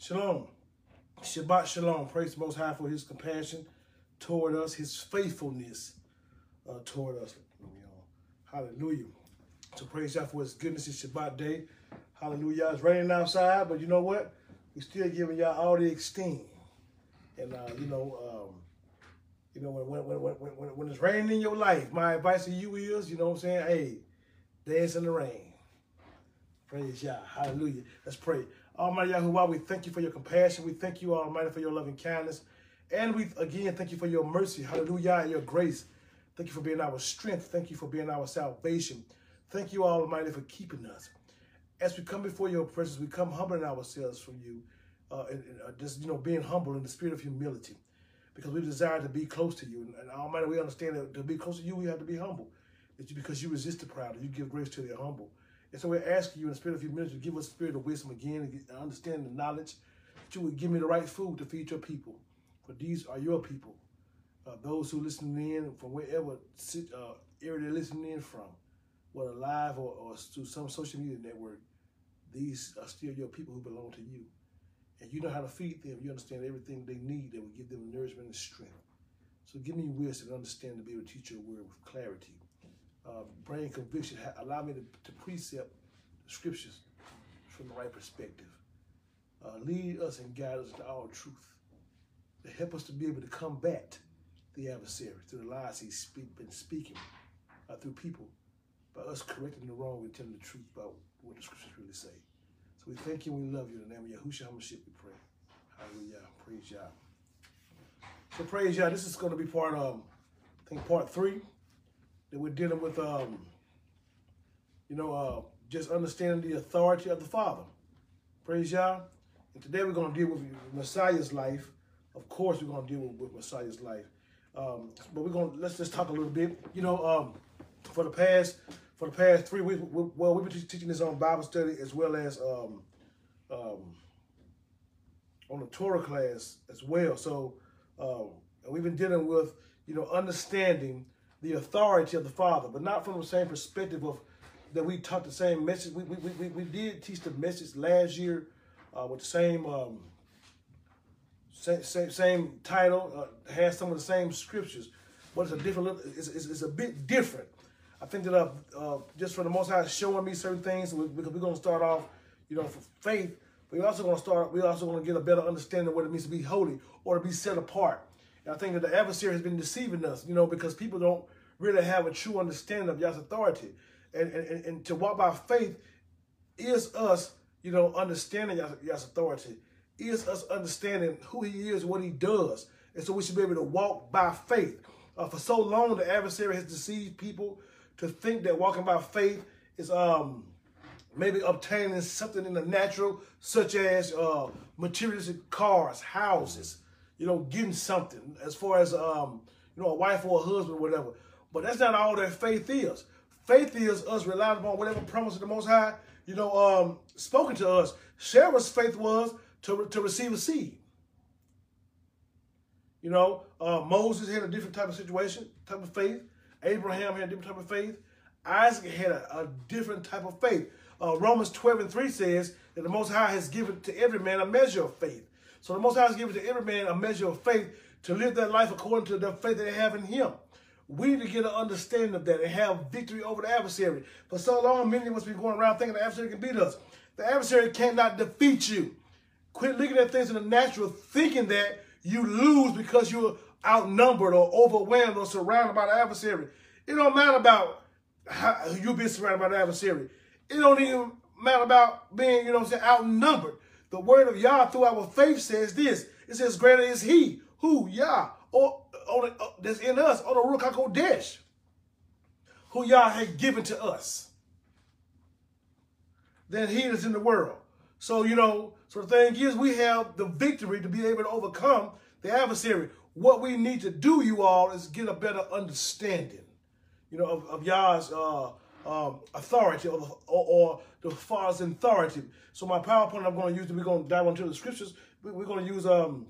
Shalom. Shabbat Shalom. Praise the Most High for his compassion toward us, his faithfulness uh, toward us. Hallelujah. So praise God for his goodness. It's Shabbat day. Hallelujah. It's raining outside, but you know what? We're still giving Yah all the esteem. And, uh, you know, um, you know, when, when, when, when, when it's raining in your life, my advice to you is, you know what I'm saying? Hey, dance in the rain. Praise Yah. Hallelujah. Let's pray. Almighty Yahuwah, we thank you for your compassion. We thank you, Almighty, for your loving kindness. And we, again, thank you for your mercy. Hallelujah. And your grace. Thank you for being our strength. Thank you for being our salvation. Thank you, Almighty, for keeping us. As we come before your presence, we come humbling ourselves from you, uh, and, and uh, just, you know, being humble in the spirit of humility because we desire to be close to you. And, and Almighty, we understand that to be close to you, we have to be humble. Because you resist the proud, you give grace to the humble. And so we're asking you in the spirit of humility to give us the spirit of wisdom again and understand the knowledge that you would give me the right food to feed your people. For these are your people. Uh, those who listen in from wherever uh, area they're listening in from, whether live or, or through some social media network, these are still your people who belong to you. And you know how to feed them. You understand everything they need that will give them nourishment and strength. So give me wisdom and understand to be able to teach your word with clarity uh, brain conviction, allow me to, to precept the scriptures from the right perspective. Uh, lead us and guide us to all truth. To help us to be able to combat the adversary through the lies he's speak, been speaking uh, through people, by us correcting the wrong and telling the truth about what the scriptures really say. So we thank you we love you. In the name of Yahushua HaMashiach we pray. Hallelujah. Praise Yah. So praise Yah. This is going to be part, um, I think, part three that we're dealing with, um, you know, uh, just understanding the authority of the Father. Praise Yah. And today we're going to deal with Messiah's life. Of course, we're going to deal with, with Messiah's life. Um, but we're going to, let's just talk a little bit. You know, um, for the past, for the past three weeks, we, well, we've been teaching this on Bible study as well as um, um, on the Torah class as well. So uh, we've been dealing with, you know, understanding the authority of the Father, but not from the same perspective of that we taught the same message. We, we, we, we did teach the message last year uh, with the same, um, same, same, title, uh, has some of the same scriptures, but it's a different, it's, it's, it's a bit different. I think that uh, uh, just for the Most High showing me certain things, because we're going to start off, you know, for faith, but we're also going to start, we're also going to get a better understanding of what it means to be holy or to be set apart. I think that the adversary has been deceiving us, you know, because people don't really have a true understanding of Yah's authority. And, and, and to walk by faith is us, you know, understanding Yah's authority, is us understanding who he is, what he does. And so we should be able to walk by faith. Uh, for so long, the adversary has deceived people to think that walking by faith is um, maybe obtaining something in the natural, such as uh, materialistic cars, houses, you know, getting something as far as, um, you know, a wife or a husband or whatever. But that's not all that faith is. Faith is us relying upon whatever promise of the Most High, you know, um, spoken to us. Sarah's faith was to, to receive a seed. You know, uh, Moses had a different type of situation, type of faith. Abraham had a different type of faith. Isaac had a, a different type of faith. Uh, Romans 12 and 3 says that the Most High has given to every man a measure of faith. So the Most High has given to every man a measure of faith to live their life according to the faith that they have in Him. We need to get an understanding of that and have victory over the adversary. For so long, many of us been going around thinking the adversary can beat us. The adversary cannot defeat you. Quit looking at things in the natural, thinking that you lose because you're outnumbered or overwhelmed or surrounded by the adversary. It don't matter about how you being surrounded by the adversary. It don't even matter about being, you know what I'm saying, outnumbered. The word of Yah through our faith says this. It says, greater is he, who, Yah, or the, uh, that's in us on the Ruach HaKodesh, who Yah had given to us, than he is in the world. So, you know, so the thing is, we have the victory to be able to overcome the adversary. What we need to do, you all, is get a better understanding, you know, of, of Yah's uh, um, authority or the, or, or the Father's authority. So my PowerPoint I'm going to use, we're going to dive into the scriptures. We're going to use um,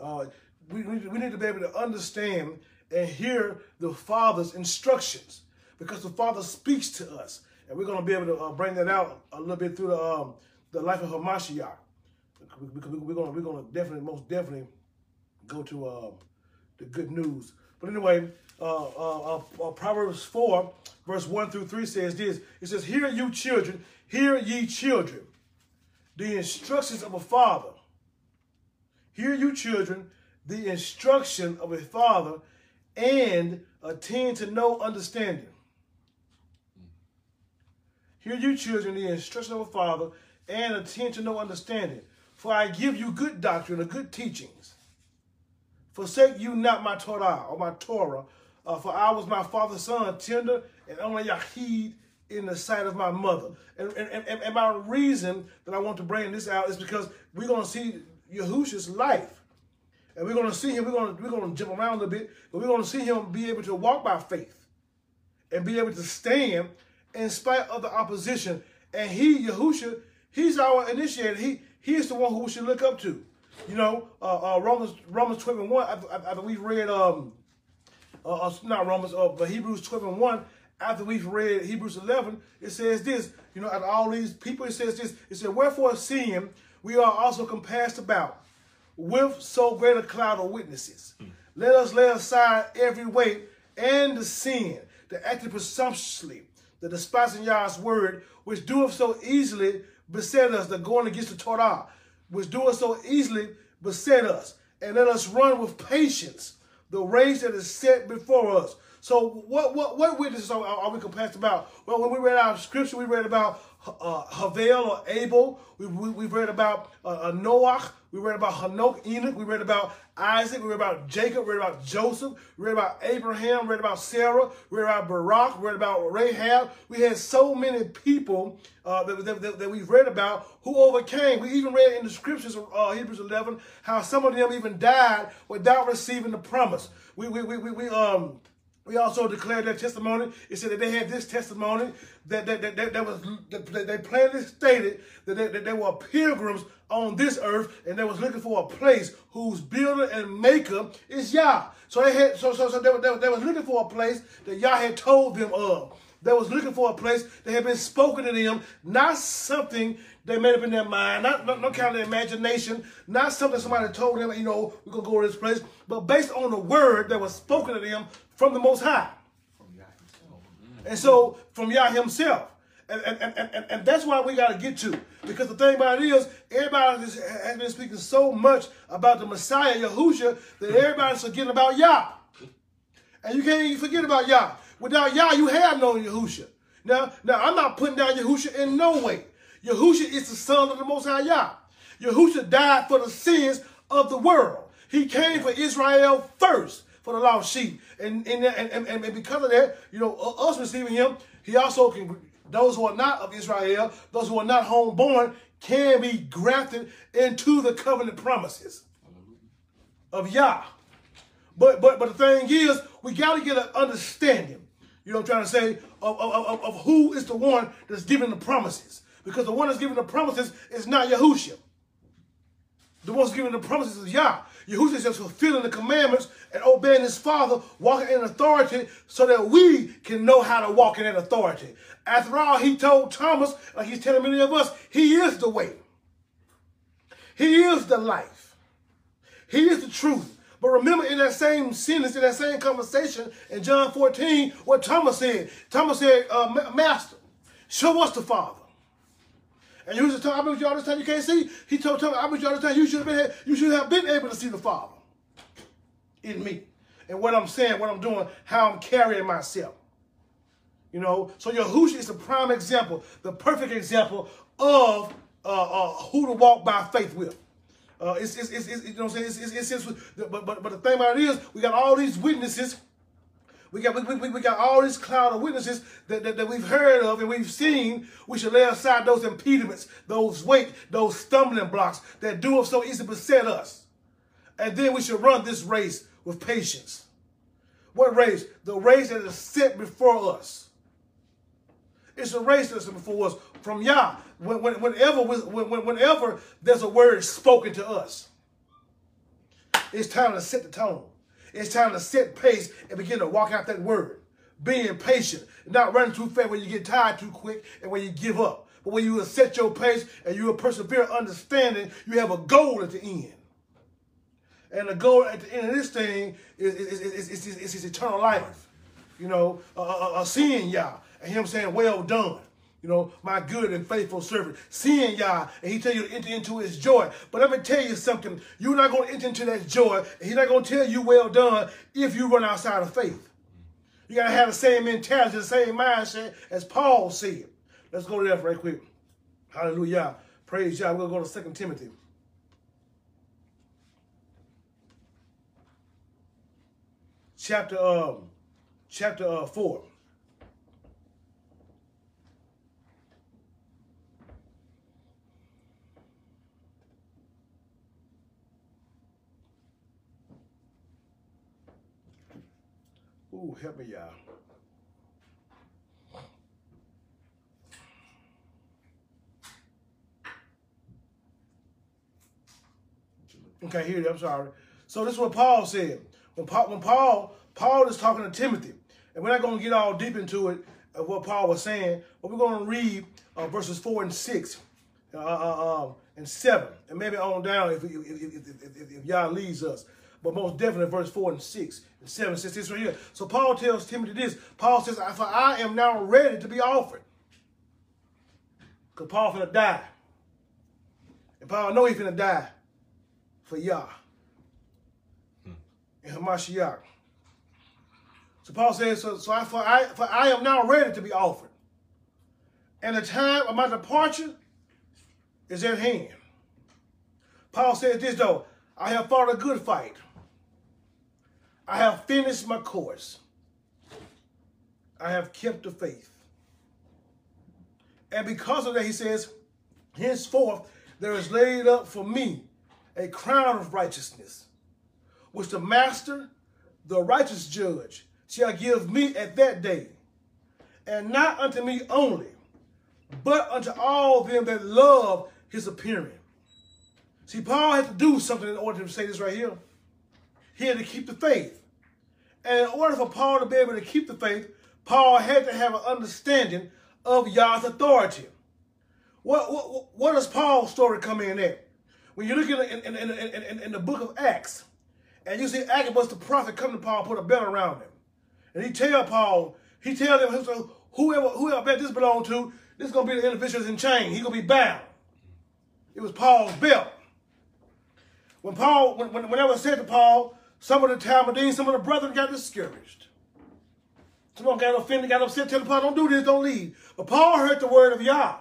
uh, we, we need to be able to understand and hear the Father's instructions because the Father speaks to us. And we're going to be able to uh, bring that out a little bit through the, um, the life of Hamashiach. because we're gonna we're gonna definitely most definitely go to uh, the good news. But anyway, uh, uh, uh, Proverbs four verse one through three says this. It says, "Hear you children, hear ye children, the instructions of a father. Hear you children, the instruction of a father, and attend to no understanding." Hear you children, the instruction of a father, and attend to no understanding. For I give you good doctrine and good teachings. Forsake you not my Torah or my Torah, uh, for I was my father's son, tender and only Yahid in the sight of my mother. And, and, and, and my reason that I want to bring this out is because we're going to see Yahushua's life. And we're going to see him, we're going to, we're going to jump around a little bit, but we're going to see him be able to walk by faith and be able to stand in spite of the opposition. And he, Yahushua, he's our initiator. He, he is the one who we should look up to. You know, uh, uh, Romans Romans 12 and 1, after, after we've read, um, uh, uh not Romans, uh, but Hebrews 12 and 1, after we've read Hebrews 11, it says this, you know, out of all these people, it says this, it said, Wherefore seeing we are also compassed about with so great a cloud of witnesses. Mm. Let us lay aside every weight and the sin that acted presumptuously, the despising Yah's word, which doeth so easily beset us, the going against the Torah, which doeth so easily beset us. And let us run with patience the race that is set before us. So what what what witnesses are, are we compassed about? Well, when we read our scripture, we read about uh, Havel or Abel. We, we, we read about uh, uh, Noach. We read about Hanok, Enoch. We read about Isaac. We read about Jacob. We read about Joseph. We read about Abraham. We read about Sarah. We read about Barak. We read about Rahab. We had so many people uh, that, that, that, we've read about who overcame. We even read in the scriptures uh, Hebrews 11 how some of them even died without receiving the promise. We, we, we, we, we um, we also declared their testimony. It said that they had this testimony that that, that, that, that was that they plainly stated that they, that they were pilgrims on this earth and they was looking for a place whose builder and maker is Yah. So they had so so so they, they, they was looking for a place that Yah had told them of. They was looking for a place that had been spoken to them, not something they made up in their mind, not, not no kind of imagination, not something somebody told them, you know, we're gonna go to this place, but based on the word that was spoken to them from the Most High. And so from Yah himself. And, and, and, and, that's why we got to get to. Because the thing about it is, everybody has been speaking so much about the Messiah, Yahusha, that everybody's forgetting about Yah. And you can't even forget about Yah. Without Yah, you have no Yahusha. Now, now I'm not putting down Yahusha in no way. Yahusha is the son of the Most High Yah. Yahusha died for the sins of the world. He came for Israel first for the lost sheep. And, and, and, and, and because of that, you know, us receiving him, he also can, those who are not of Israel, those who are not homeborn, can be grafted into the covenant promises of Yah. But but but the thing is, we got to get an understanding. You know I'm trying to say of, of, of, who is the one that's giving the promises. Because the one that's giving the promises is not Yahushua. The one that's giving the promises is Yah. Yahushua is just fulfilling the commandments and obeying his father, walking in authority so that we can know how to walk in that authority. After all, he told Thomas, like he's telling many of us, he is the way. He is the life. He is the truth. But remember in that same sentence, in that same conversation in John 14, what Thomas said. Thomas said, uh, Master, show us the Father. And you was telling, I bet you all this time you can't see. He told Thomas, I bet you all this time you should have been you should have been able to see the Father in me. And what I'm saying, what I'm doing, how I'm carrying myself. You know, so Yahushua is the prime example, the perfect example of uh, uh, who to walk by faith with. Uh, it's, it's, it's, it's, you know what I'm saying? It's, it's, it's, but, but, but the thing about it is, we got all these witnesses we got, we, we, we got all this cloud of witnesses that, that, that, we've heard of and we've seen. We should lay aside those impediments, those weight, those stumbling blocks that do so easily beset us. And then we should run this race with patience. What race? The race that is set before us. It's a race that's before us from Yah. When, when, whenever, when, whenever there's a word spoken to us, it's time to set the tone. It's time to set pace and begin to walk out that word. Being patient, not running too fast when you get tired too quick and when you give up. But when you will set your pace and you will persevere understanding, you have a goal at the end. And the goal at the end of this thing is, is, is, is, is, is his eternal life. You know, uh, uh, uh, seeing Yah and him saying, well done. You know, my good and faithful servant. Seeing Yah, and he tell you to enter into his joy. But let me tell you something. You're not going to enter into that joy, and he's not going to tell you well done if you run outside of faith. You got to have the same mentality, the same mindset as Paul said. Let's go to that right quick. Hallelujah. Praise Yah. We're going to go to 2 Timothy. Chapter um, chapter uh, 4. Ooh, help me, y'all. Okay, here it is. I'm sorry. So this is what Paul said. When Paul, when Paul, Paul is talking to Timothy, and we're not going to get all deep into it of what Paul was saying, but we're going to read uh, verses four and six, uh, uh, um, and seven, and maybe on down if if, if, if, if, Yah leads us. But most definitely verse four and six and seven says this right here. So Paul tells Timothy this. Paul says, "For I am now ready to be offered." Because Paul's going to die. And Paul know he's going to die for Yah hmm. and Hamashiach. So Paul says, so, so I, for, I, for I am now ready to be offered. And the time of my departure is at hand. Paul says this though, I have fought a good fight. I have finished my course. I have kept the faith. And because of that, he says, henceforth there is laid up for me a crown of righteousness, which the master, the righteous judge, shall give me at that day, and not unto me only, but unto all them that love his appearing. See, Paul had to do something in order to say this right here. He had to keep the faith. And in order for Paul to be able to keep the faith, Paul had to have an understanding of Yah's authority. What, what, what does Paul's story come in at? When you look in, in, in, in, the book of Acts, and you see Agabus the prophet come to Paul, put a belt around him. And he tell Paul, he tell him, whoever, whoever belt this belong to, this is going to be the individuals in chain. He going to be bound. It was Paul's belt. When Paul, when, when, whenever said to Paul, some of the Talmidim, some of the brethren got discouraged. Some of them got offended, got upset, telling Paul, don't do this, don't leave. But Paul heard the word of Yah.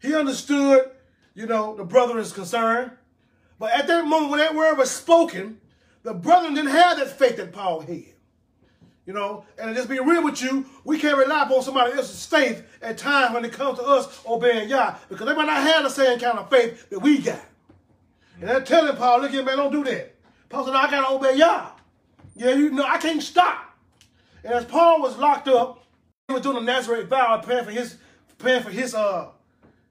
He understood you know, the brother is concerned. But at that moment when that word was spoken, the brethren didn't have that faith that Paul had. You know, and just be real with you, we can't rely upon somebody else's faith at times when it comes to us obeying Yah, because they might not have the same kind of faith that we got. And they're telling Paul, look here, man, don't do that. Paul said, I got to obey Yah. Yeah, you know, I can't stop. And as Paul was locked up, he was doing the Nazarene vow, praying for his, praying for his, uh,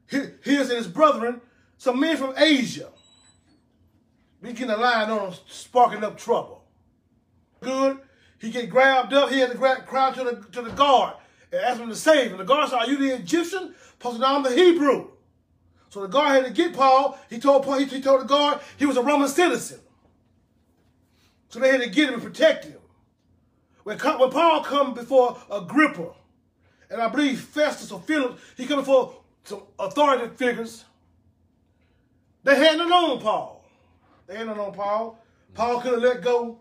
his, and his brethren, some men from Asia, begin to line on sparking up trouble. Good. He get grabbed up. He had to grab, crowd to the, to the guard and ask him to save him. The guard said, are you the Egyptian? Paul said, no, I'm the Hebrew. So the guard had to get Paul. He told Paul, he, he told the guard he was a Roman citizen. So they had to get him and protect him. When, when Paul come before Agrippa, and I believe Festus or Philip, he come before some authority figures. They hadn't known Paul. They hadn't known Paul. Paul could have let go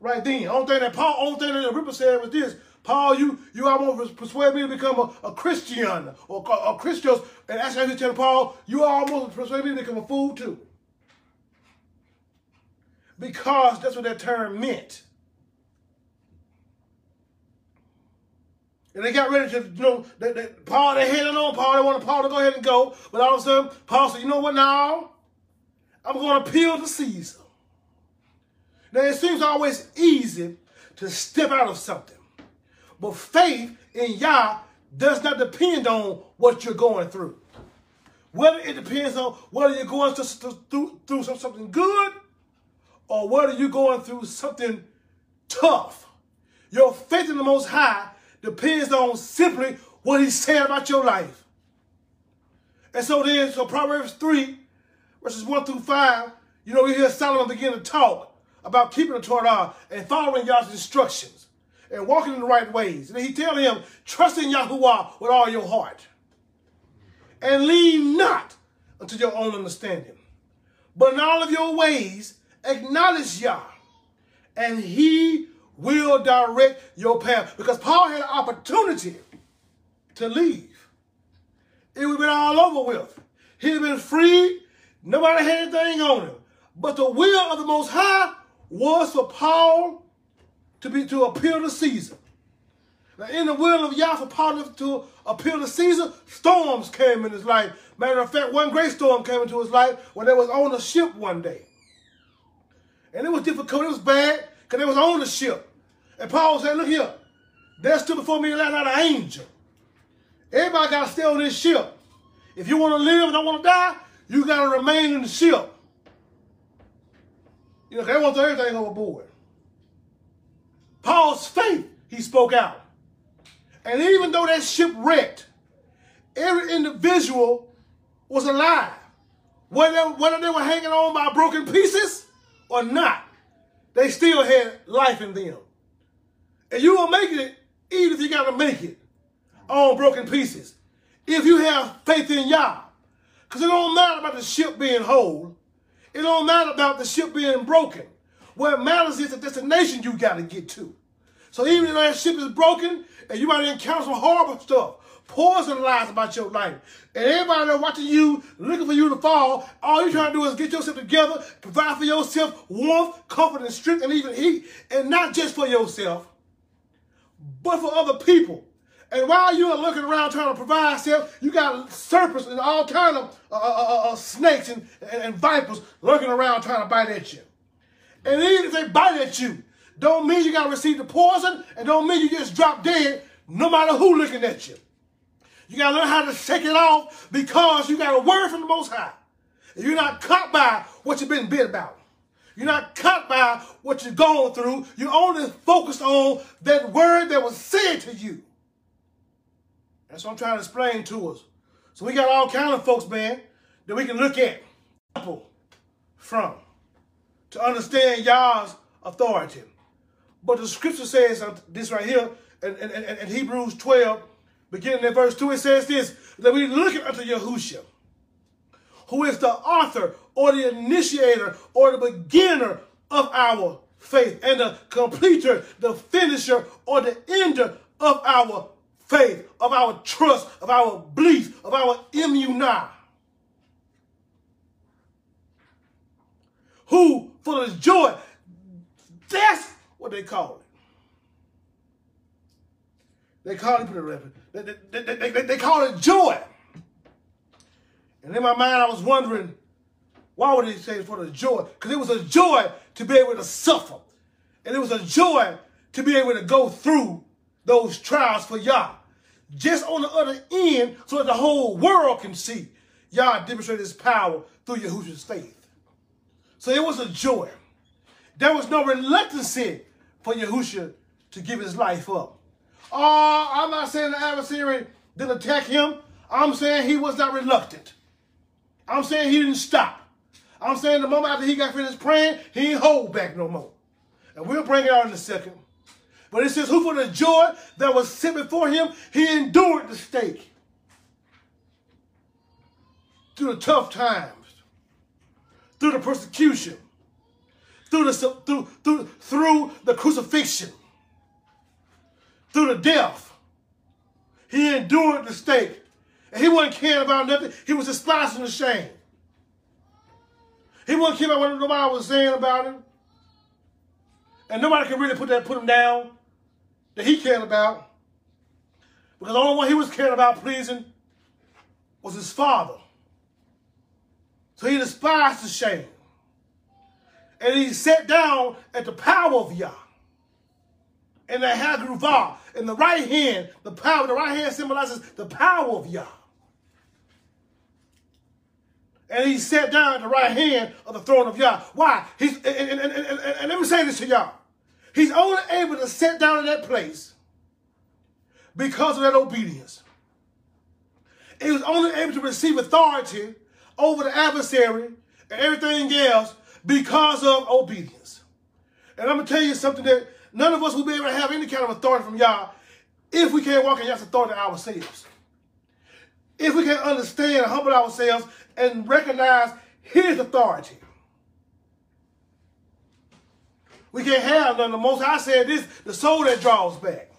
right then. Only thing that Paul, only thing that Agrippa said was this: Paul, you you almost persuade me to become a, a Christian or a, a. And that's how he tell Paul, you almost persuade me to become a fool too. Because that's what that term meant. And they got ready to, you know, they, they, Paul, they it on Paul. They wanted Paul to go ahead and go. But all of a sudden, Paul said, you know what now? I'm going to appeal to Caesar. Now, it seems always easy to step out of something. But faith in Yah does not depend on what you're going through. Whether it depends on whether you're going through, through something good or whether you're going through something tough. Your faith in the Most High depends on simply what he said about your life. And so then, so Proverbs 3, verses 1 through 5, you know, we hear Solomon begin to talk about keeping the Torah and following Yah's instructions and walking in the right ways. And he tell him, trust in Yahuwah with all your heart. And lean not unto your own understanding. But in all of your ways, acknowledge Yah. And he will direct your path. Because Paul had an opportunity to leave. It would have been all over with. He'd been free. Nobody had anything on him. But the will of the Most High was for Paul to be to appeal to Caesar. Now, in the will of Yah for Paul to appeal to Caesar, storms came in his life. Matter of fact, one great storm came into his life when they was on a ship one day. And it was difficult, it was bad, because they was on the ship. And Paul said, look here, there stood before me last night an angel. Everybody got to stay on this ship. If you want to live and don't want to die, you got to remain in the ship. You know, they want to throw everything overboard. Paul's faith, he spoke out. And even though that ship wrecked, every individual was alive. Whether, whether they were hanging on by broken pieces or not, they still had life in them. And you will make it even if you got to make it on broken pieces. If you have faith in Yah. Because it don't matter about the ship being whole. It don't matter about the ship being broken. What matters is the destination you got to get to. So even if that ship is broken and you might encounter some horrible stuff, poison lies about your life, and everybody there watching you, looking for you to fall, all you're trying to do is get yourself together, provide for yourself warmth, comfort, and strength, and even heat, and not just for yourself, but for other people. And while you are looking around trying to provide yourself, you got serpents and all kind of uh, uh, uh, uh, snakes and, and, and, vipers lurking around trying to bite at you. And even if they bite at you, don't mean you got to receive the poison and don't mean you just drop dead no matter who looking at you. You got to learn how to shake it off because you got a word from the Most High. And you're not caught by what you've been bit about. You're not caught by what you're going through. You're only focused on that word that was said to you. That's what I'm trying to explain to us. So we got all kind of folks, man, that we can look at from to understand Yah's authority. But the scripture says uh, this right here in, in, in Hebrews 12, beginning in verse 2, it says this, that we look unto Yahushua, who is the author or the initiator or the beginner of our faith and the completer, the finisher or the ender of our faith, of our trust, of our belief, of our emunah. Who, for the joy, that's what they call it. They call it, they, they, they, they, they call it joy. And in my mind, I was wondering, why would he say for the joy? Because it was a joy to be able to suffer. And it was a joy to be able to go through those trials for Yah just on the other end so that the whole world can see Yah demonstrated his power through Yahushua's faith. So it was a joy. There was no reluctancy for Yahushua to give his life up. Oh, I'm not saying the adversary didn't attack him. I'm saying he was not reluctant. I'm saying he didn't stop. I'm saying the moment after he got finished praying, he didn't hold back no more. And we'll bring it out in a second. But it says, who for the joy that was set before him, he endured the stake. Through the tough times, through the persecution, through the, through, through, through the crucifixion, through the death. He endured the stake. And he wasn't caring about nothing. He was despising the shame. He wasn't caring about what nobody was saying about him. And nobody can really put that put him down that he cared about. Because the only one he was caring about pleasing was his father. So he despised the shame. And he sat down at the power of Yah. And the HaGevurah, in the right hand, the power, the right hand symbolizes the power of Yah. And he sat down at the right hand of the throne of Yah. Why? He's, and, and, and, and let me say this to y'all. He's only able to sit down in that place because of that obedience. He was only able to receive authority over the adversary and everything else because of obedience. And I'm going to tell you something that none of us will be able to have any kind of authority from Yah if we can't walk in Yah's authority ourselves. If we can't understand and humble ourselves and recognize his authority. We can't have none. The Most High said this, the soul that draws back.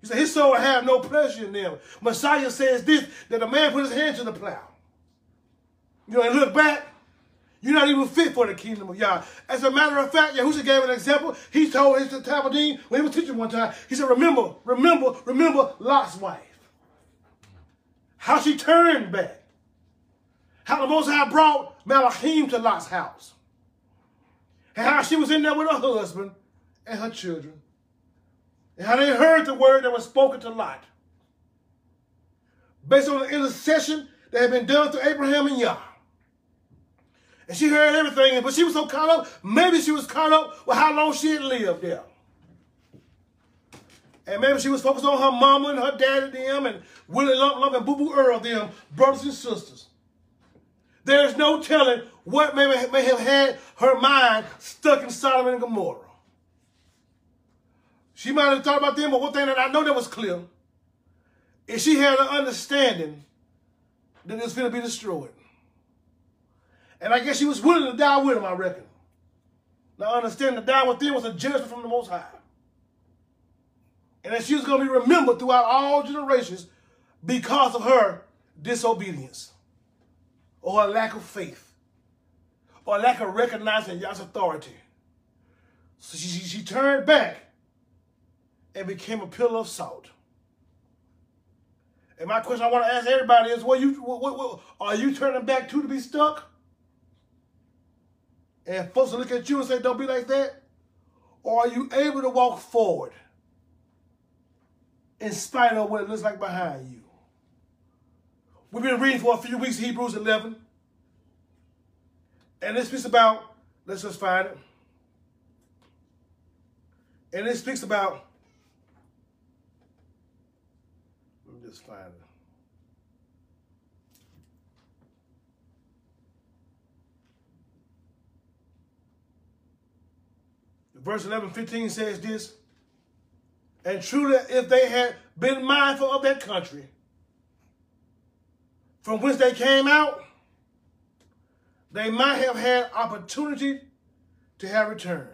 He said his soul have no pleasure in them. Messiah says this, that a man put his hand to the plow. You know, and look back, you're not even fit for the kingdom of Yah. As a matter of fact, Yahushua gave an example. He told his Talmidim when he was teaching one time, he said, remember, remember, remember Lot's wife. How she turned back. How the Most High brought Malachim to Lot's house. And how she was in there with her husband and her children. And how they heard the word that was spoken to Lot. Based on the intercession that had been done to Abraham and Yah. And she heard everything, but she was so caught up, maybe she was caught up with how long she had lived there. And maybe she was focused on her mama and her daddy them and Willie Lump and Boo Boo Earl them, brothers and sisters. There's no telling what may, may have had her mind stuck in Sodom and Gomorrah. She might have thought about them, but one thing that I know that was clear is she had an understanding that it's going to be destroyed. And I guess she was willing to die with him, I reckon. Now understand that die with them was a judgment from the Most High. And that she was going to be remembered throughout all generations because of her disobedience or a lack of faith or lack of recognizing Yah's authority. So she, she, she turned back and became a pillar of salt. And my question I want to ask everybody is, what you, what, what, what, are you turning back to to be stuck? And folks will look at you and say, don't be like that? Or are you able to walk forward in spite of what it looks like behind you? We've been reading for a few weeks Hebrews 11. And it speaks about, let's just find it. And it speaks about, let me just find it. Verse 11, 15 says this, and truly if they had been mindful of that country, from which they came out, they might have had opportunity to have returned.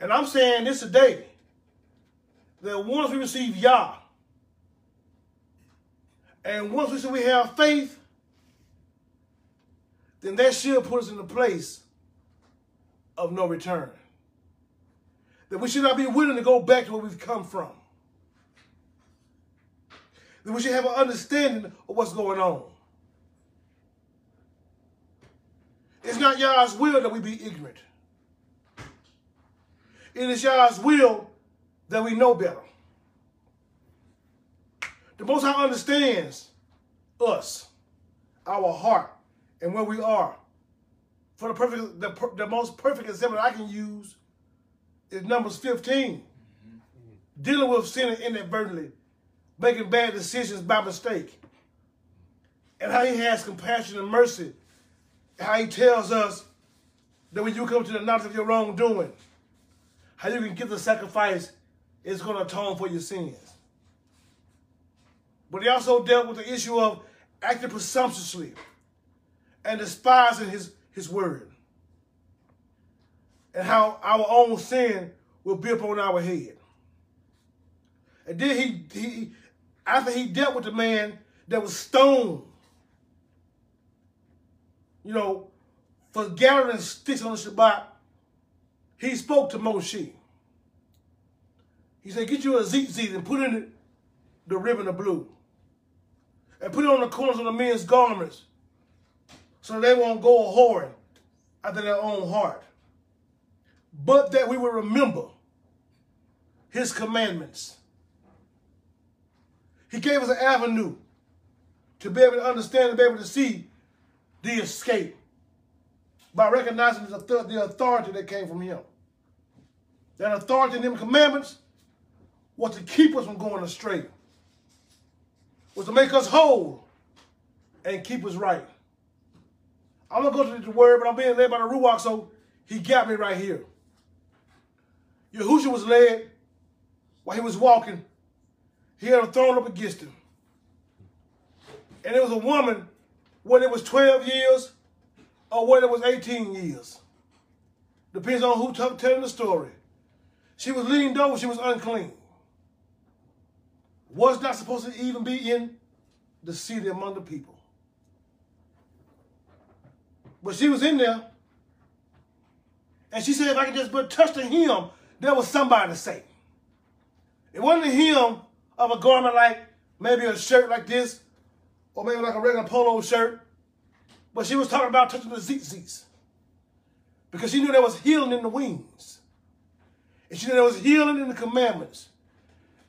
And I'm saying this today, that once we receive Yah, and once we say we have faith, then that should put us in a place of no return. That we should not be willing to go back to where we've come from. That we should have an understanding of what's going on. It's not Yah's will that we be ignorant. It is Yah's will that we know better. The Most High understands us, our heart, and where we are. For the perfect, the, the most perfect example I can use is Numbers 15. Mm -hmm. Dealing with sinning inadvertently making bad decisions by mistake. And how he has compassion and mercy. How he tells us that when you come to the knowledge of your wrongdoing, how you can give the sacrifice is going to atone for your sins. But he also dealt with the issue of acting presumptuously and despising his, his word. And how our own sin will be upon our head. And then he, he, after he dealt with the man that was stoned, you know, for gathering sticks on the Shabbat, he spoke to Moshe. He said, get you a tzitzit and put in it the ribbon of blue. And put it on the corners of the men's garments so they won't go a whoring after their own heart. But that we will remember his commandments he gave us an avenue to be able to understand and be able to see the escape by recognizing the, the authority that came from him. That authority in them commandments was to keep us from going astray. was to make us whole and keep us right. I'm gonna go to the word, but I'm being led by the Ruach, so he got me right here. Yahushua was led while he was walking. He had a throne up against him. And it was a woman, whether it was 12 years or whether it was 18 years. Depends on who telling the story. She was leaned over, she was unclean. Was not supposed to even be in the city among the people. But she was in there. And she said, if I could just but touch the hem, there was somebody to say. It wasn't the hem of a garment like maybe a shirt like this, or maybe like a regular polo shirt. But she was talking about touching the tzitzits. Because she knew there was healing in the wings. And she knew there was healing in the commandments.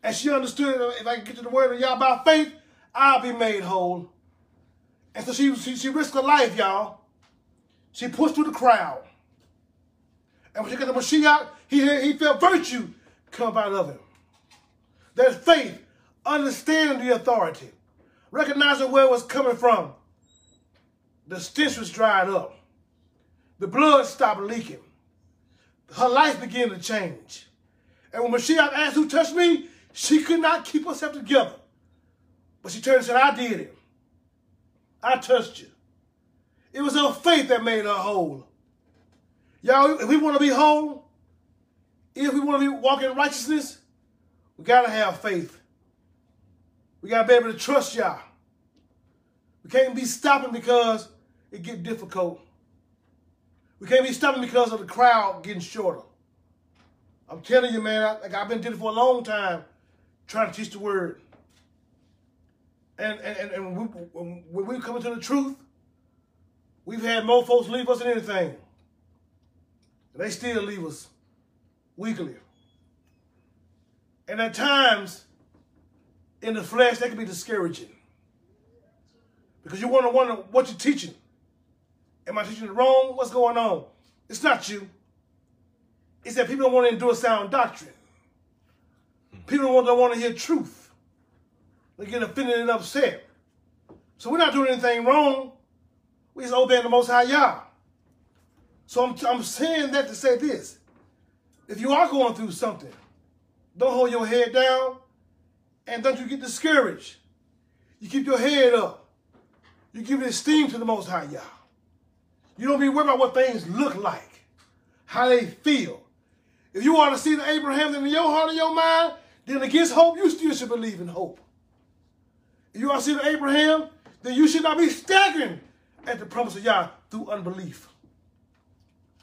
And she understood if I can get to the word of Yah by faith, I'll be made whole. And so she, she, she risked her life, y'all. She pushed through the crowd. And when she got the Mashiach, he, he felt virtue come out of him. There's faith, understanding the authority, recognizing where it was coming from. The stench was dried up. The blood stopped leaking. Her life began to change. And when Mashiach asked who touched me, she could not keep herself together. But she turned and said, I did it. I touched you. It was her faith that made her whole. Y'all, if we want to be whole, if we want to be walking in righteousness, we got to have faith. We got to be able to trust Yah. We can't be stopping because it get difficult. We can't be stopping because of the crowd getting shorter. I'm telling you, man, like I've been doing it for a long time, trying to teach the word. And and, and when, we, when we come into the truth, we've had more folks leave us than anything. They still leave us weekly. And at times, in the flesh, that can be discouraging. Because you want to wonder what you're teaching. Am I teaching it wrong? What's going on? It's not you. It's that people don't want to endure sound doctrine. People don't want, don't want to hear truth. They get offended and upset. So we're not doing anything wrong. We obeying the Most High Yah. So I'm, I'm saying that to say this. If you are going through something, don't hold your head down and don't you get discouraged. You keep your head up. You give esteem to the Most High Yah. You don't be worried about what things look like, how they feel. If you want to see the Abraham in your heart and your mind, then against hope, you still should believe in hope. If you want to see the Abraham, then you should not be staggering at the promise of Yah through unbelief.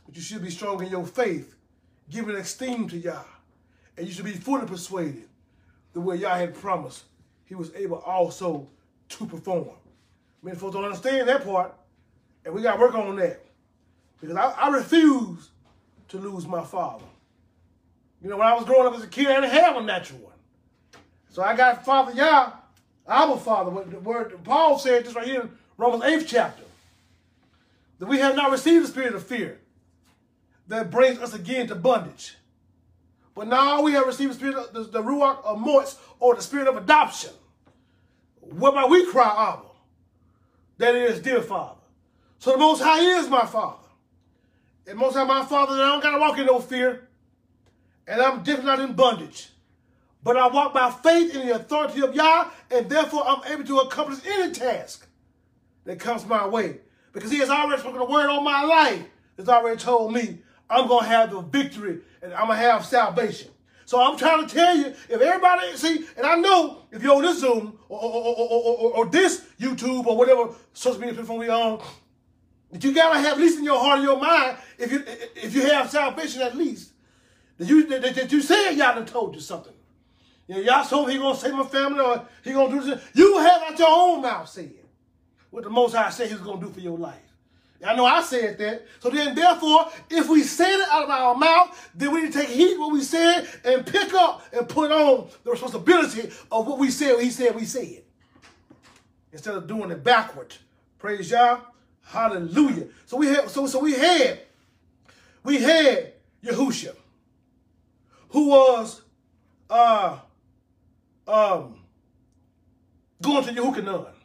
But you should be strong in your faith, giving esteem to Yah. And you should be fully persuaded the way Yah had promised, he was able also to perform. Many folks don't understand that part. And we got to work on that. Because I, I refuse to lose my father. You know, when I was growing up as a kid, I didn't have a natural one. So I got Father Yah, our Father. What the word Paul said this right here in Romans 8th chapter. That we have not received the spirit of fear that brings us again to bondage. But now we have received the spirit of the, the Ruach of Morts, or the spirit of adoption. Whereby we cry, Abba. That is, dear Father. So the Most High is my Father. And Most High my Father, I don't got to walk in no fear. And I'm definitely not in bondage. But I walk by faith in the authority of Yah, and therefore I'm able to accomplish any task that comes my way. Because he has already spoken a word on my life. He's already told me I'm going to have the victory and I'm going to have salvation. So I'm trying to tell you, if everybody, see, and I know if you're on this Zoom or, or, or, or, this YouTube or whatever social media platform we on, that you gotta have at least in your heart and your mind, if you if you have salvation at least, that you that, that you said Yah done told you something. You know, Yah told he gonna save my family or he gonna do this. You have at your own mouth said what the Most High said he was gonna do for your life. I know I said that. So then, therefore, if we said it out of our mouth, then we need to take heed what we said and pick up and put on the responsibility of what we said. He said we said, instead of doing it backward. Praise Yah. Hallelujah. So we had so so we had we had Yahusha, who was uh um going to Yehukanan.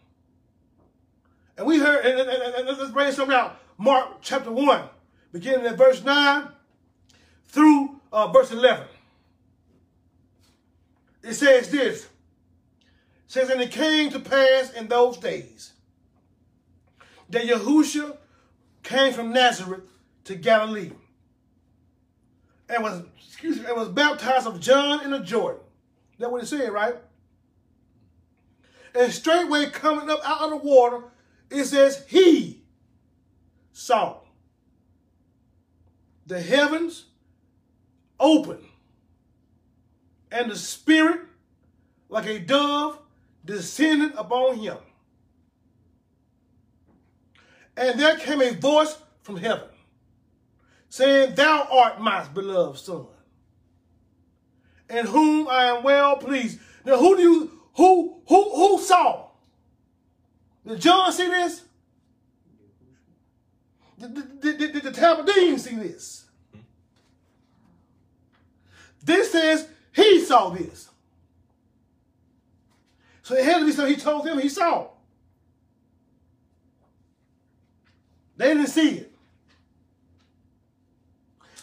And we heard, and, and, and, and let's bring something out. Mark chapter 1, beginning at verse 9 through uh, verse 11. It says this. It says, and it came to pass in those days that Yahusha came from Nazareth to Galilee and was, excuse me, and was baptized of John in the Jordan. That's what it said, right? And straightway coming up out of the water, it says he saw the heavens open and the Spirit, like a dove, descended upon him. And there came a voice from heaven, saying, Thou art my beloved Son, in whom I am well pleased. Now, who do you, who, who, who saw? Did John see this? Did, did, did, did the Talmidim see this? This says he saw this. So it had to be something he told them he saw. They didn't see it.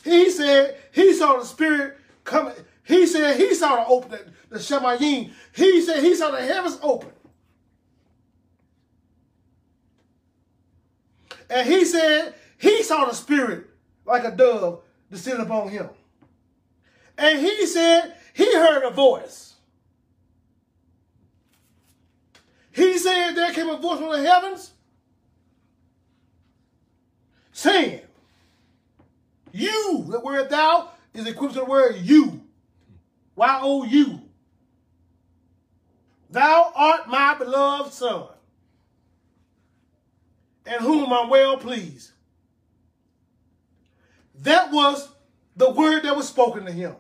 He said he saw the spirit coming. He said he saw the open the, the Shemayim. He said he saw the heavens open. And he said he saw the spirit like a dove descend upon him. And he said he heard a voice. He said there came a voice from the heavens saying, You, the word thou is equivalent to the word you. Y-O-U. Thou art my beloved son, in whom I'm well pleased. That was the word that was spoken to him.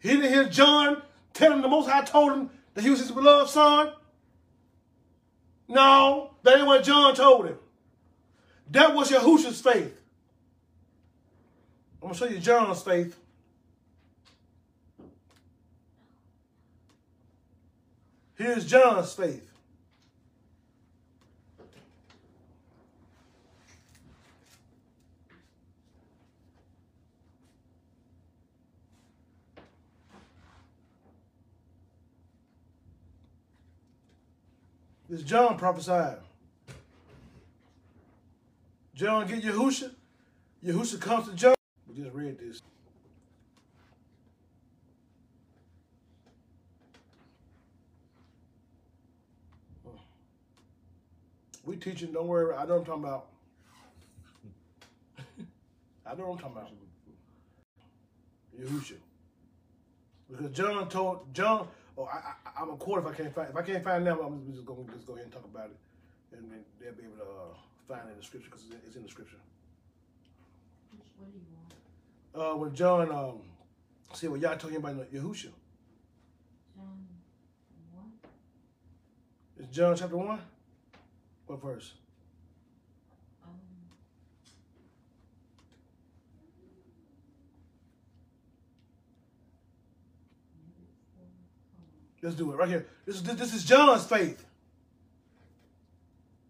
He didn't hear John telling the Most High told him that he was his beloved son. No, that ain't what John told him. That was Yahusha's faith. I'm going to show you John's faith. Here's John's faith. This John prophesied. John get Yahusha. Yahusha comes to John. We just read this. We teaching, don't worry, I know I'm talking about. I know I'm talking about. Yahusha. Because John told, John, Oh, I, I, am a quarter if I can't find. If I can't find them, I'm just going to just go ahead and talk about it, and they'll be able to uh, find it in the scripture because it's in the scripture. What do you want? Uh, when John, um, see what y'all talking about Yahusha. John what? It's John chapter one. What verse? Um, maybe it's four. Hold on. Let's do it right here. This is this is John's faith.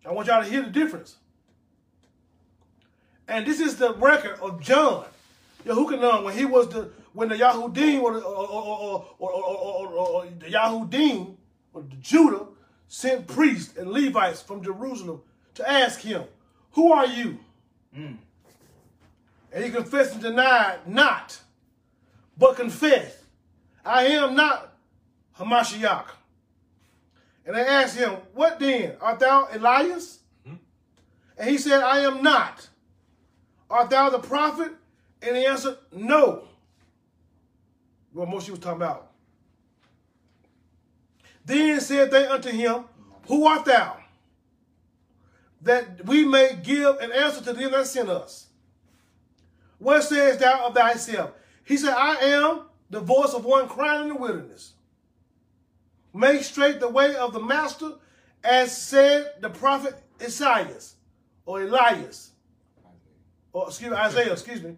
I want y'all to hear the difference. And this is the record of John, Yehochanan, when he was the when the Yahudim or, the, or, or, or, or, or, or, or the Yahudim or the Judah sent priests and Levites from Jerusalem to ask him, "Who are you?" Mm. And he confessed and denied not, but confessed, "I am not Hamashiach." And they asked him, What then? Art thou Elias? Mm-hmm. And he said, I am not. Art thou the prophet? And he answered, No. What Moshe was talking about. Then said they unto him, Who art thou? That we may give an answer to them that sent us. What sayest thou of thyself? He said, I am the voice of one crying in the wilderness. Make straight the way of the master, as said the prophet Isaiah or Elias, or excuse me, Isaiah, excuse me.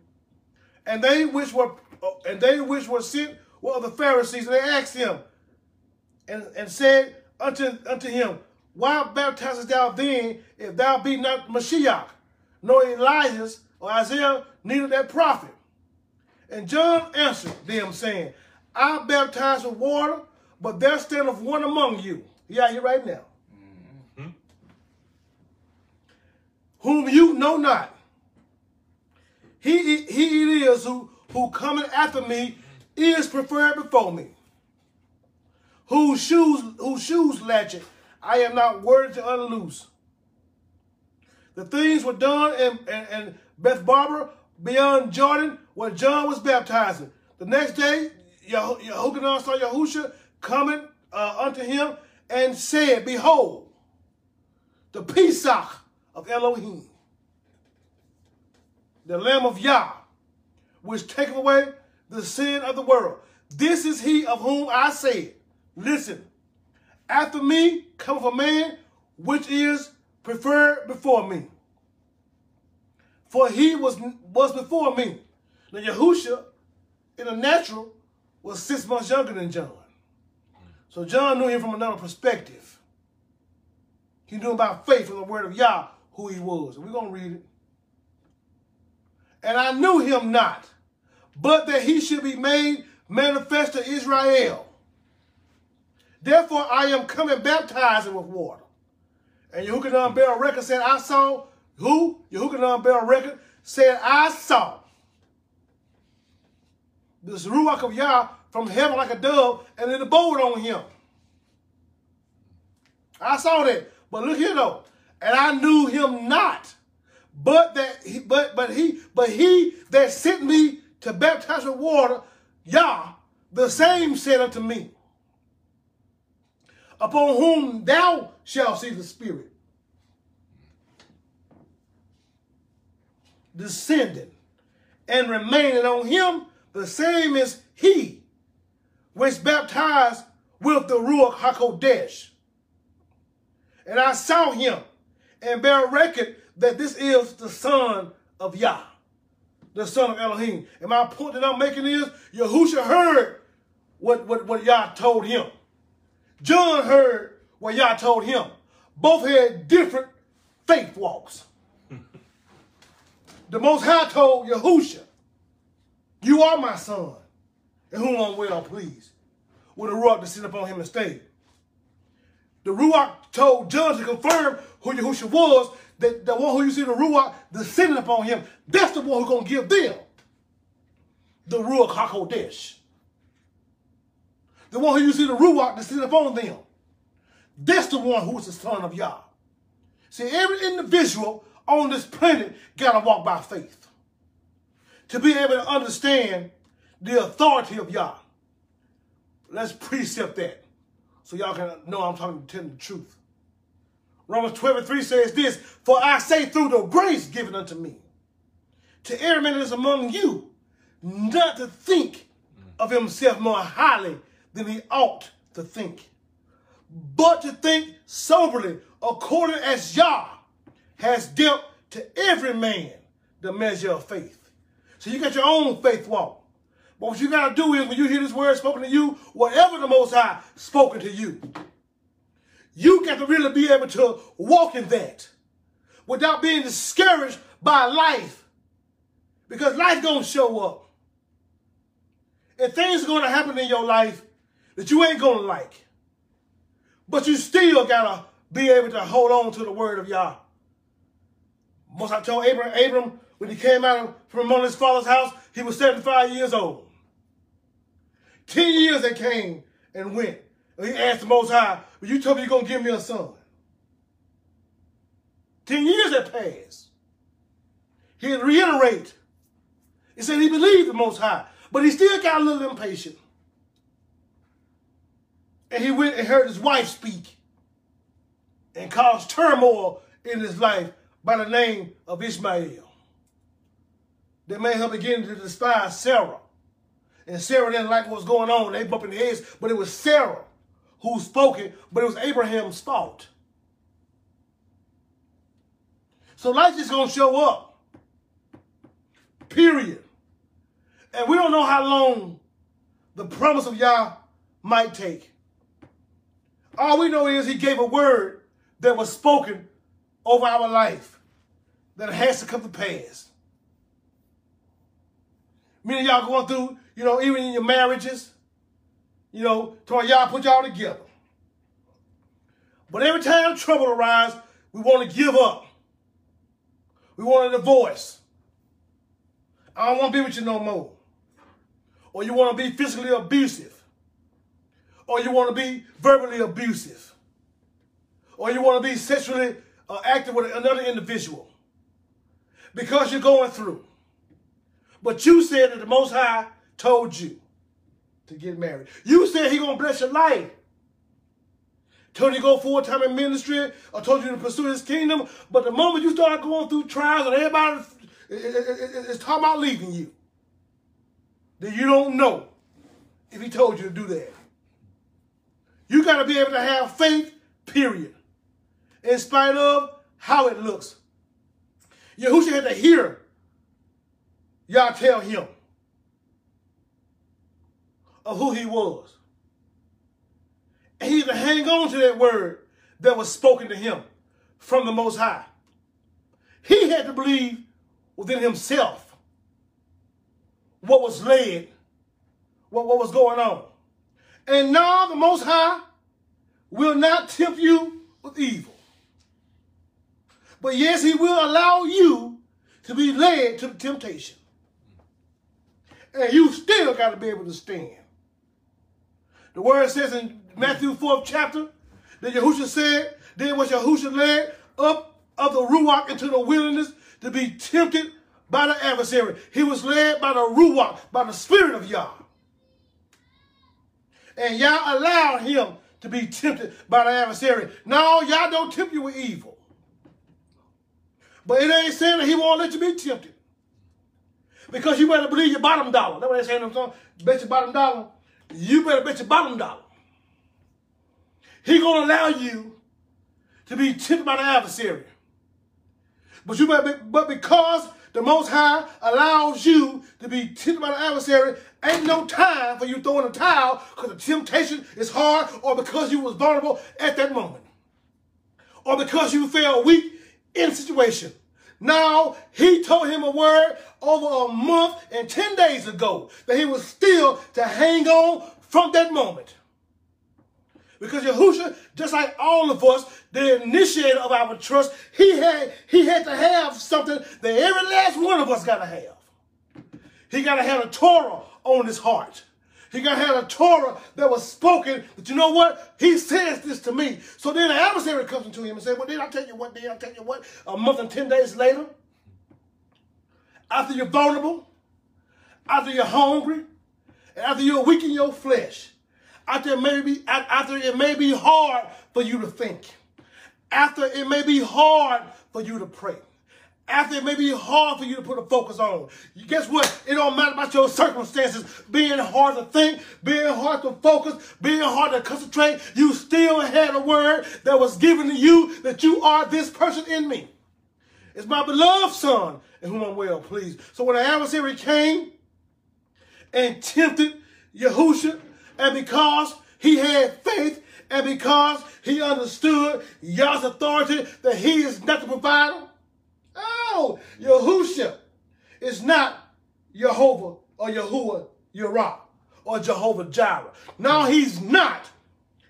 And they which were uh, and they which were sent were of the Pharisees, and they asked him, and, and said unto, unto him, Why baptizest thou then, if thou be not Mashiach, nor Elijah or Isaiah, neither that prophet? And John answered them, saying, I baptize with water, but there standeth one among you. Yeah, out here right now. Mm-hmm. Whom you know not. He, he it is who, who coming after me is preferred before me. Whose shoes, whose shoes latchet, I am not worthy to unloose. The things were done in, in, in Bethabara beyond Jordan where John was baptizing. The next day, Yeh- Yehochanan saw Yahusha coming uh, unto him and said, Behold, the Pesach of Elohim, the Lamb of Yah, which taketh away the sin of the world. This is he of whom I said, Listen, after me cometh a man which is preferred before me. For he was, was before me. Now Yahusha, in the natural, was six months younger than John. So John knew him from another perspective. He knew about faith from the word of Yah, who he was. We're going to read it. And I knew him not, but that he should be made manifest to Israel. Therefore I am coming baptizing with water. And Yehochanan bear record said, I saw who? Yehochanan bear record said, I saw this Ruach of Yah from heaven like a dove, and it abode on him. I saw that. But look here though. And I knew him not. But that he, but but he but he that sent me to baptize with water, Yah, the same said unto me, Upon whom thou shalt see the Spirit descending and remaining on him, the same is he which baptized with the Ruach HaKodesh. And I saw him and bear record that this is the son of Yah, the son of Elohim. And my point that I'm making is Yahusha heard what, what, what Yah told him. John heard what Yah told him. Both had different faith walks. the Most High told Yahusha, You are my son, in whom I'm well pleased. With a Ruach to sit upon him and stay. The Ruach told John to confirm who Yahushua was, that the one who you see the Ruach descending upon him, that's the one who's going to give them the Ruach HaKodesh. The one who you see the Ruach descending upon them, that's the one who is the son of Yah. See, every individual on this planet got to walk by faith to be able to understand the authority of Yah. Let's precept that so y'all can know I'm talking telling the truth. Romans 12 and 3 says this, For I say through the grace given unto me, to every man that is among you, not to think of himself more highly than he ought to think, but to think soberly, according as Yah has dealt to every man the measure of faith. So you got your own faith walk. But what you got to do is when you hear this word spoken to you, whatever the Most High spoken to you, you got to really be able to walk in that without being discouraged by life. Because life going to show up. And things are going to happen in your life that you ain't going to like. But you still got to be able to hold on to the word of Yah. Most High told Abram, Abram when he came out from among his father's house, he was 75 years old. 10 years they came and went. And he asked the Most High, well, you told me you're going to give me a son. 10 years had passed. He reiterate. He said he believed the Most High, but he still got a little impatient. And he went and heard his wife speak and caused turmoil in his life by the name of Ishmael. That made her begin to despise Sarah. And Sarah didn't like what was going on. They bumping heads, but it was Sarah who spoke it, but it was Abraham's fault. So life is going to show up. Period. And we don't know how long the promise of Yah might take. All we know is he gave a word that was spoken over our life that has to come to pass. Many of y'all going through, you know, even in your marriages, you know, to y'all put y'all together. But every time trouble arises, we want to give up. We want a divorce. I don't want to be with you no more. Or you want to be physically abusive. Or you want to be verbally abusive. Or you want to be sexually uh, active with another individual. Because you're going through. But you said that the Most High told you to get married. You said he to bless your life. Told you to go full time in ministry, or told you to pursue his kingdom. But the moment you start going through trials and everybody is talking about leaving you, then you don't know if he told you to do that. You got to be able to have faith, period, in spite of how it looks. Yahushua had to hear y'all tell him of who he was. And he had to hang on to that word that was spoken to him from the Most High. He had to believe within himself what was led, what, what was going on. And now the Most High will not tempt you with evil. But yes, he will allow you to be led to the temptation. And you still got to be able to stand. The word says in Matthew 4th chapter that Yahushua said, then was Yahushua led up of the Ruach into the wilderness to be tempted by the adversary. He was led by the Ruach, by the Spirit of Yah. And Yah allowed him to be tempted by the adversary. No, Yah don't tempt you with evil. But it ain't saying that he won't let you be tempted. Because you better believe your bottom dollar. That's what they're saying in the song. Bet your bottom dollar. You better bet your bottom dollar. He gonna allow you to be tempted by the adversary. But you better be, but because the Most High allows you to be tempted by the adversary, ain't no time for you throwing a towel because the temptation is hard or because you was vulnerable at that moment. Or because you felt weak in a situation. Now, he told him a word over a month and 10 days ago that he was still to hang on from that moment. Because Yahusha, just like all of us, the initiator of our trust, he had, he had to have something that every last one of us got to have. He got to have a Torah on his heart. He got had a Torah that was spoken, but you know what? He says this to me. So then the adversary comes into him and says, well, did I tell you what? Did I tell you what? A month and 10 days later, after you're vulnerable, after you're hungry, and after you're weak in your flesh, after it may be, after it may be hard for you to think, after it may be hard for you to pray, after it may be hard for you to put a focus on. Guess what? It don't matter about your circumstances being hard to think, being hard to focus, being hard to concentrate. You still had a word that was given to you that you are this person in me. It's my beloved son in whom I'm well pleased. So when the adversary came and tempted Yahusha, and because he had faith, and because he understood Yah's authority that he is not the provider, oh, Yahusha is not Jehovah or Yahuwah Yerah or Jehovah Jireh. No, he's not.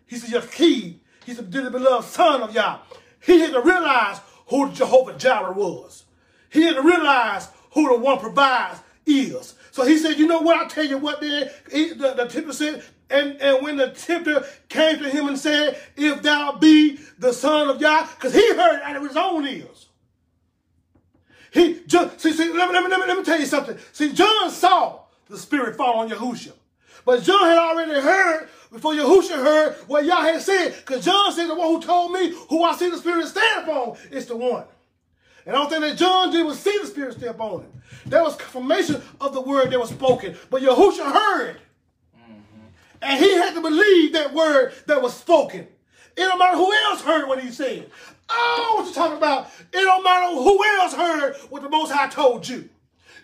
He's the Yaqid. He's the dearly beloved son of Yah. He had to realize who Jehovah Jireh was. He had to realize who the one provides is. So he said, you know what? I'll tell you what then. He, the, the tempter said, and, and when the tempter came to him and said, if thou be the son of Yah, because he heard it out of his own ears. He just, see, see, let me, let me, let me, let me tell you something. See, John saw the Spirit fall on Yahushua. But John had already heard before Yahushua heard what Yah had said. Because John said, the one who told me who I see the Spirit stand upon is the one. And all thing that John did was see the Spirit step on him. There was confirmation of the word that was spoken. But Yahushua heard. Mm-hmm. And he had to believe that word that was spoken. It don't matter who else heard what he said. Oh, what you talking about? It don't matter who else heard what the Most High told you.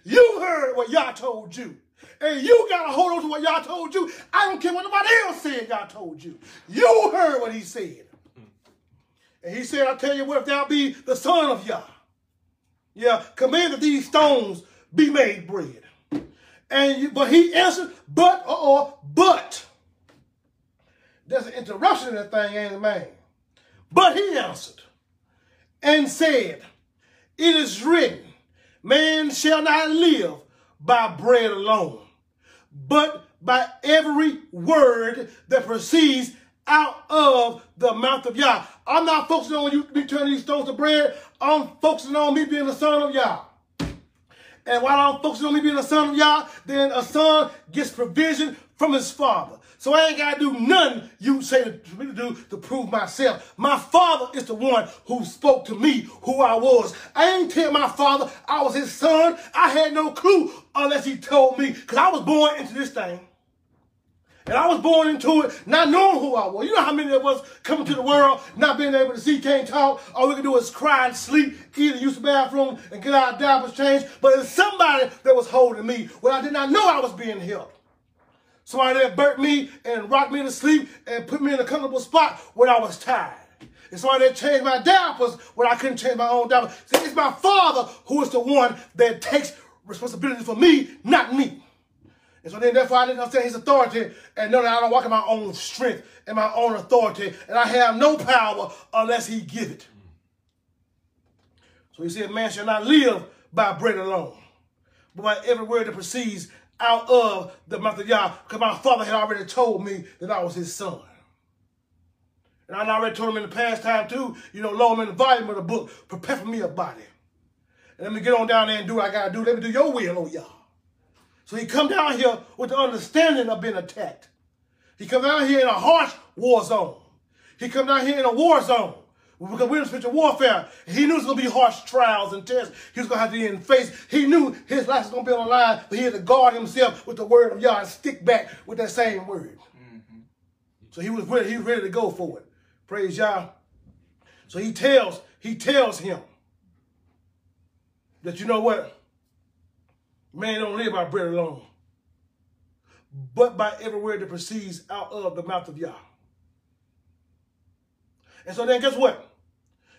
You heard what Yah told you. And you got to hold on to what Yah told you. I don't care what nobody else said Yah told you. You heard what he said. And he said, I tell you what, if thou be the son of Yah, yeah, command that these stones be made bread. And you, but he answered, but or but. There's an interruption in that thing, ain't it, man? But he answered and said, It is written, man shall not live by bread alone, but by every word that proceeds out of the mouth of Yah. I'm not focusing on you be turning these stones to bread. I'm focusing on me being the son of Yah. And while I'm focusing on me being the son of Yah, then a son gets provision from his father. So I ain't got to do nothing you say to me to do to prove myself. My father is the one who spoke to me who I was. I ain't tell my father I was his son. I had no clue unless he told me because I was born into this thing. And I was born into it not knowing who I was. You know how many of us coming to the world not being able to see, can't talk. All we can do is cry and sleep, and use the bathroom and get our diapers changed. But it's somebody that was holding me when I did not know I was being held. Somebody that burnt me and rocked me to sleep and put me in a comfortable spot when I was tired. And somebody that changed my diapers when I couldn't change my own diapers. See, it's my father who is the one that takes responsibility for me, not me. And so then therefore I didn't understand his authority and know that I don't walk in my own strength and my own authority. And I have no power unless he give it. So he said, man shall not live by bread alone, but by every word that proceeds out of the mouth of Yah, because my father had already told me that I was his son. And I already told him in the past time too, you know, low him in the volume of the book, prepare for me a body. And let me get on down there and do what I gotta do. Let me do your will, oh Yah. So he come down here with the understanding of being attacked. He come down here in a harsh war zone. He come down here in a war zone. Because we're in spiritual warfare. He knew it was going to be harsh trials and tests. He was going to have to be in face. He knew his life was going to be on the line, but he had to guard himself with the word of Yah and stick back with that same word. Mm-hmm. So he was ready, he was ready to go for it. Praise Yah. So he tells, he tells him that you know what? Man don't live by bread alone, but by every word that proceeds out of the mouth of Yah. And so then guess what?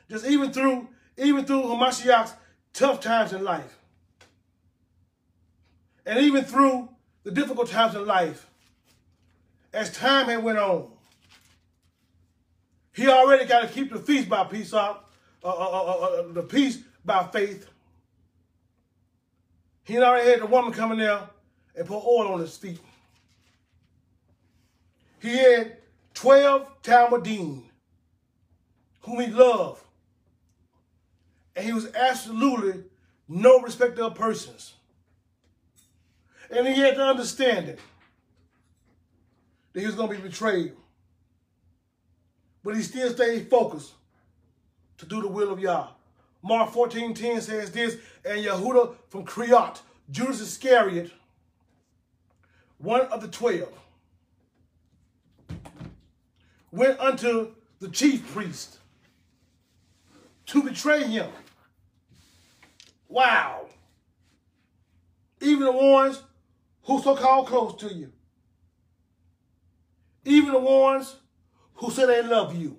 Just even through, even through Hamashiach's tough times in life, and even through the difficult times in life, as time had went on, he already got to keep the feast by peace up, uh, uh, uh, uh, the peace by faith. He already had the woman coming there and put oil on his feet. He had 12 Talmidim whom he loved and he was absolutely no respecter of persons. And he had the understanding that he was going to be betrayed. But he still stayed focused to do the will of Yah. Mark 14, 10 says this, and Yehuda from Kriat, Judas Iscariot, one of the twelve, went unto the chief priest to betray him. Wow. Even the ones who so-called close to you. Even the ones who say they love you.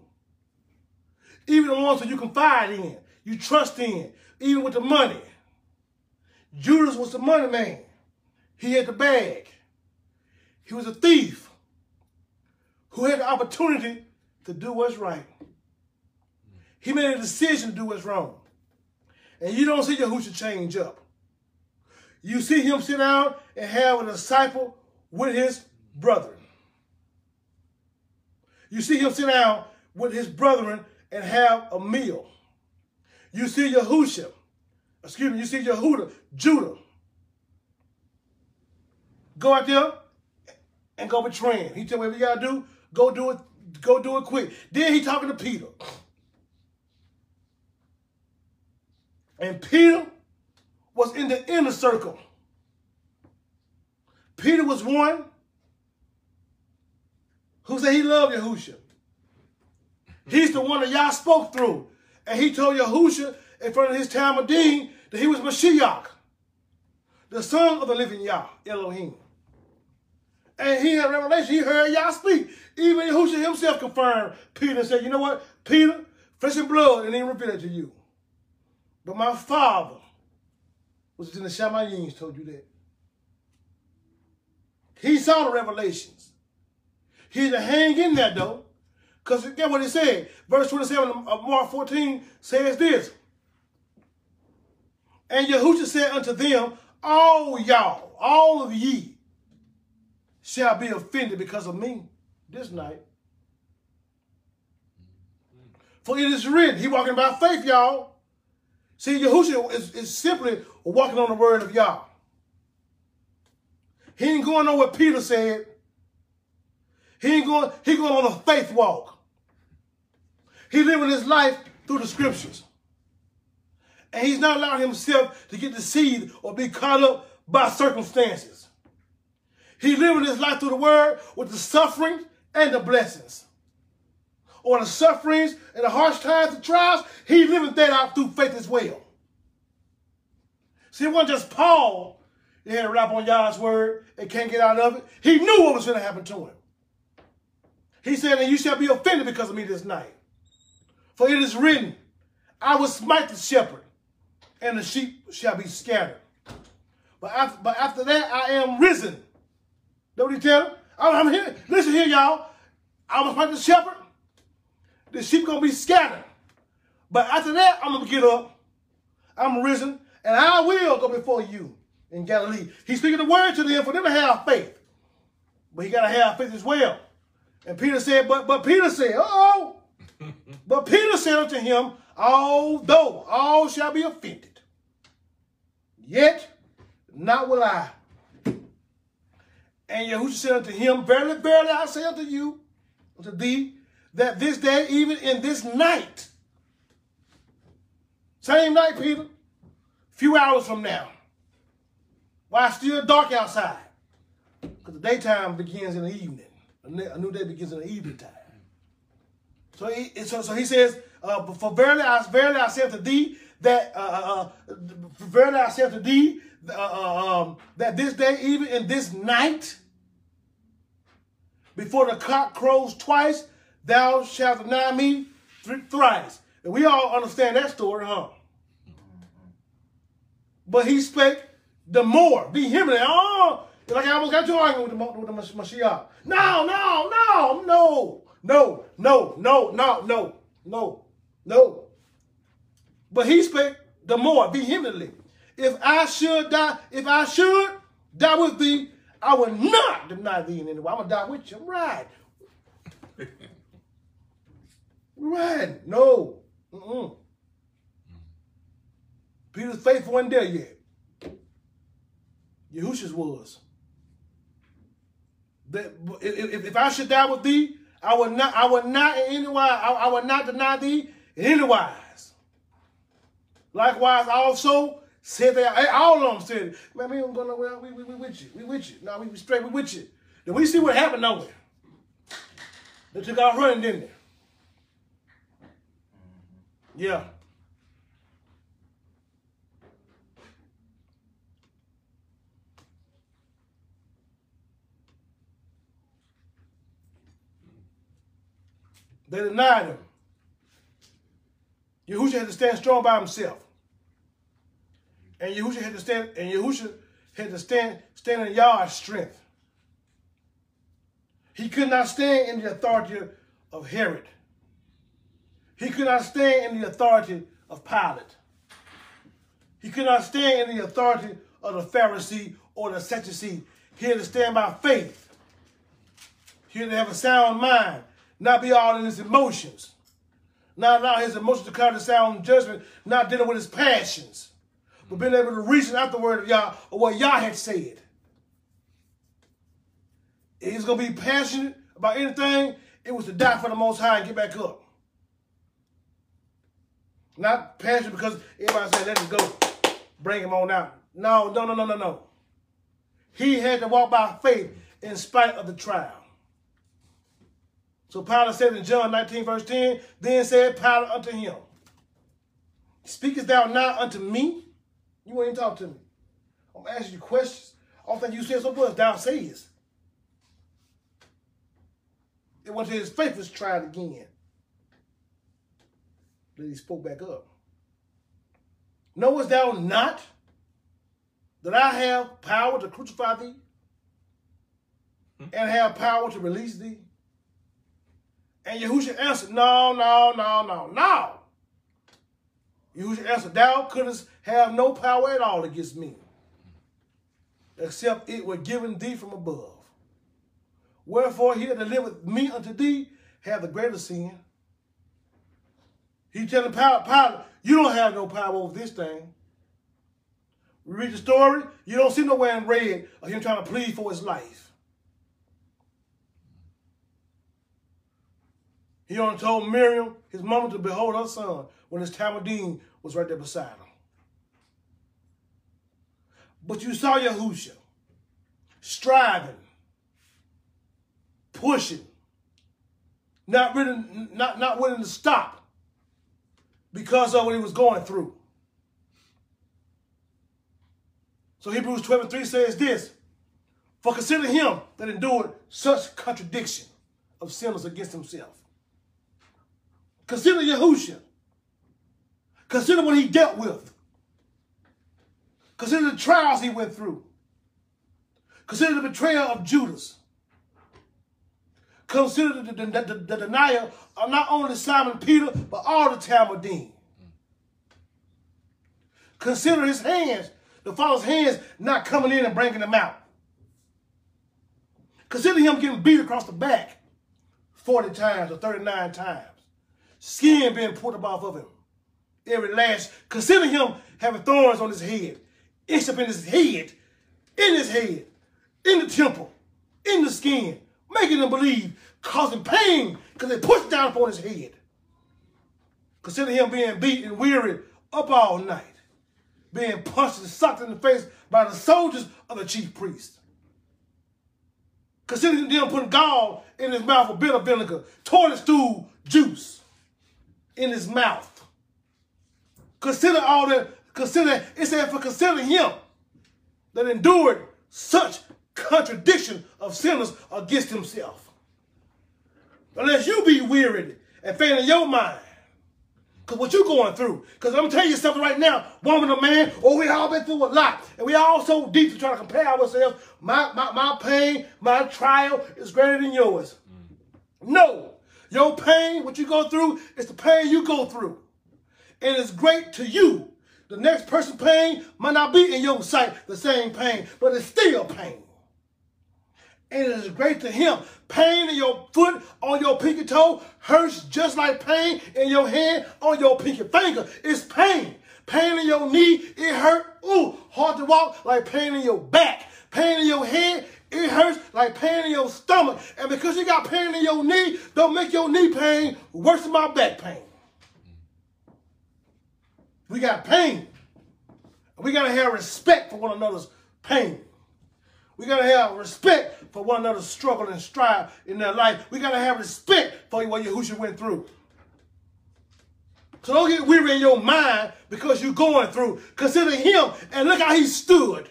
Even the ones that you confide in, you trust in, even with the money. Judas was the money man. He had the bag. He was a thief who had the opportunity to do what's right. He made a decision to do what's wrong. And you don't see Yahushua change up. You see him sit down and have a disciple with his brethren. You see him sit down with his brethren and have a meal. You see Yahushua, excuse me, you see Yehuda, Judah, go out there and go betray him. He tell me whatever you gotta do, go do it, go do it quick. Then he talking to Peter. And Peter was in the inner circle. Peter was one who said he loved Yahusha. He's the one that Yah spoke through. And he told Yahusha in front of his Talmidim that he was Mashiach, the son of the living Yah, Elohim. And he had revelation. He heard Yah speak. Even Yahushua himself confirmed. Peter and said, you know what? Peter, flesh and blood, and he revealed it to you. But my father, is in the Shamayins, told you that. He saw the revelations. He to hang in there, though. Because get what he said. Verse 27 of Mark 14 says this. And Yahushua said unto them, All y'all, all of ye, shall be offended because of me this night. For it is written, he walking by faith, y'all. See, Yahushua is, is simply walking on the word of Yah. He ain't going on what Peter said. He ain't going, he going on a faith walk. He living his life through the scriptures. And he's not allowing himself to get deceived or be caught up by circumstances. He living his life through the word with the sufferings and the blessings. Or the sufferings and the harsh times and trials, he living that out through faith as well. See, it wasn't just Paul that had to rap on Yah's word and can't get out of it. He knew what was going to happen to him. He said, and you shall be offended because of me this night. For it is written, I will smite the shepherd, and the sheep shall be scattered. But after, but after that, I am risen. Don't he tell him? I'm here. Listen here, y'all. I will smite the shepherd. The sheep going to be scattered. But after that, I'm going to get up. I'm risen, and I will go before you in Galilee. He's speaking the word to them for them to have faith. But he got to have faith as well. And Peter said, but, but Peter said, oh, but Peter said unto him, although all shall be offended, yet not will I. And Yahushua said unto him, Verily, verily, I say unto you, unto thee, that this day, even in this night, same night, Peter, few hours from now, while it's still dark outside, because the daytime begins in the evening. A new day begins in the evening time. So he, so, so he says, uh, for verily I, verily I say unto thee, that, uh, uh, uh verily I say unto thee, uh, uh, um, that this day, even in this night, before the cock crows twice, thou shalt deny me th thrice. And we all understand that story, huh? But he spake the more vehemently. Oh, like I almost got you arguing with the, with the Mashiach. No, no, no, no, no, no, no, no, no, no, no. But he spake the more vehemently. If I should die, if I should die with thee, I will not deny thee in any way. I'm going to die with you. I'm right. right. No. Mm-mm. Peter's faithful wasn't there yet. Yahushua's was. That if, if I should die with thee, I will not, I will not in any wise, I, I will not deny thee in any wise. Likewise, also said they, eh, all of them said, man, we don't go nowhere. We, we, we with you. We with you. No, we, we straight. We with you. Then we see what happened nowhere. They took off running, didn't they? Yeah. They denied him. Yahushua had to stand strong by himself. And Yahushua had to stand, and Yahushua had to stand, stand in Yah's strength. He could not stand in the authority of Herod. He could not stand in the authority of Pilate. He could not stand in the authority of the Pharisee or the Sadducee. He had to stand by faith. He had to have a sound mind not be all in his emotions, not allow his emotions to cloud his sound judgment, not dealing with his passions, but being able to reason out the word of Yah or what Yah had said. If he's going to be passionate about anything, it was to die for the Most High and get back up. Not passionate because everybody said, let him go. Bring him on out. No, no, no, no, no, no. He had to walk by faith in spite of the trial. So Pilate said in John 19, verse 10, Then said Pilate unto him, Speakest thou not unto me? You won't even talk to me. I'm asking you questions. All things you said so much, thou sayest. and until his faith was tried again. Then he spoke back up. Knowest thou not that I have power to crucify thee and have power to release thee? And Yahushua answered, No, no, no, no, no. Yahushua answered, Thou couldst have no power at all against me, except it were given thee from above. Wherefore he that delivered me unto thee have the greater sin. He telling Pilate, you don't have no power over this thing. We read the story, you don't see nowhere in red of him trying to plead for his life. He only told Miriam, his mama, to behold her son when his Talmidim was right there beside him. But you saw Yahusha striving, pushing, not willing, not, not willing to stop because of what he was going through. So Hebrews 12 and 3 says this, For consider him that endured such contradiction of sinners against himself. Consider Yahusha. Consider what he dealt with. Consider the trials he went through. Consider the betrayal of Judas. Consider the, the, the, the denial of not only Simon Peter, but all the Talmidim. Consider his hands, the Father's hands not coming in and bringing them out. Consider him getting beat across the back 40 times or 39 times. Skin being pulled off of him. Every lash. Consider him having thorns on his head. It's up in his head. In his head. In the temple. In the skin. Making him believe. Causing pain because they pushed down upon his head. Consider him being beat and up all night. Being punched and sucked in the face by the soldiers of the chief priest. Consider them putting gall in his mouth with bitter vinegar. Toilet stool juice in his mouth. Consider all that, consider, it said for considering him that endured such contradiction of sinners against himself. Unless you be wearied and faint in your mind. Because what you're going through. Because I'm going to tell you something right now, woman or man, oh, we all been through a lot. And we all so deep to try to compare ourselves. My, my, my pain, my trial is greater than yours. No. Your pain, what you go through, is the pain you go through. And it's great to you. The next person's pain might not be in your sight the same pain, but it's still pain. And it is great to him. Pain in your foot on your pinky toe hurts just like pain in your hand on your pinky finger. It's pain. Pain in your knee, it hurt. Ooh, hard to walk like pain in your back. Pain in your head, it hurts like pain in your stomach. And because you got pain in your knee, don't make your knee pain worse than my back pain. We got pain. We got to have respect for one another's pain. We got to have respect for one another's struggle and strive in their life. We got to have respect for what Yahushua went through. So don't get weary in your mind because you're going through. Consider him and look how he stood.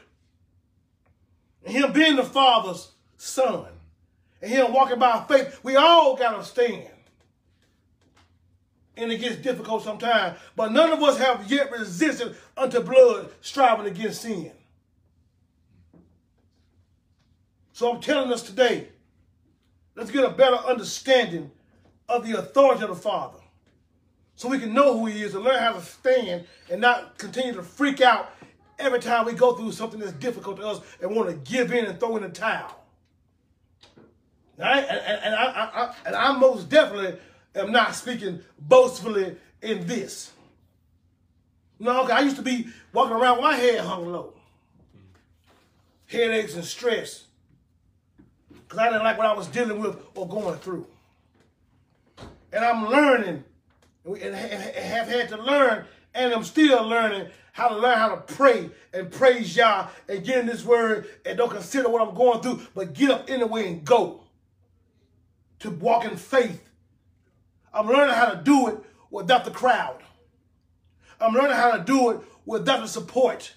And him being the Father's son. And him walking by faith. We all got to stand. And it gets difficult sometimes. But none of us have yet resisted unto blood, striving against sin. So I'm telling us today, let's get a better understanding of the authority of the Father. So we can know who he is and learn how to stand and not continue to freak out every time we go through something that's difficult to us and want to give in and throw in the towel. Right? And, and, and I, I, I, and I most definitely am not speaking boastfully in this. No, I used to be walking around with my head hung low. Headaches and stress. Because I didn't like what I was dealing with or going through. And I'm learning and have had to learn, and I'm still learning how to learn how to pray and praise Yah and get in this word and don't consider what I'm going through, but get up anyway and go to walk in faith. I'm learning how to do it without the crowd. I'm learning how to do it without the support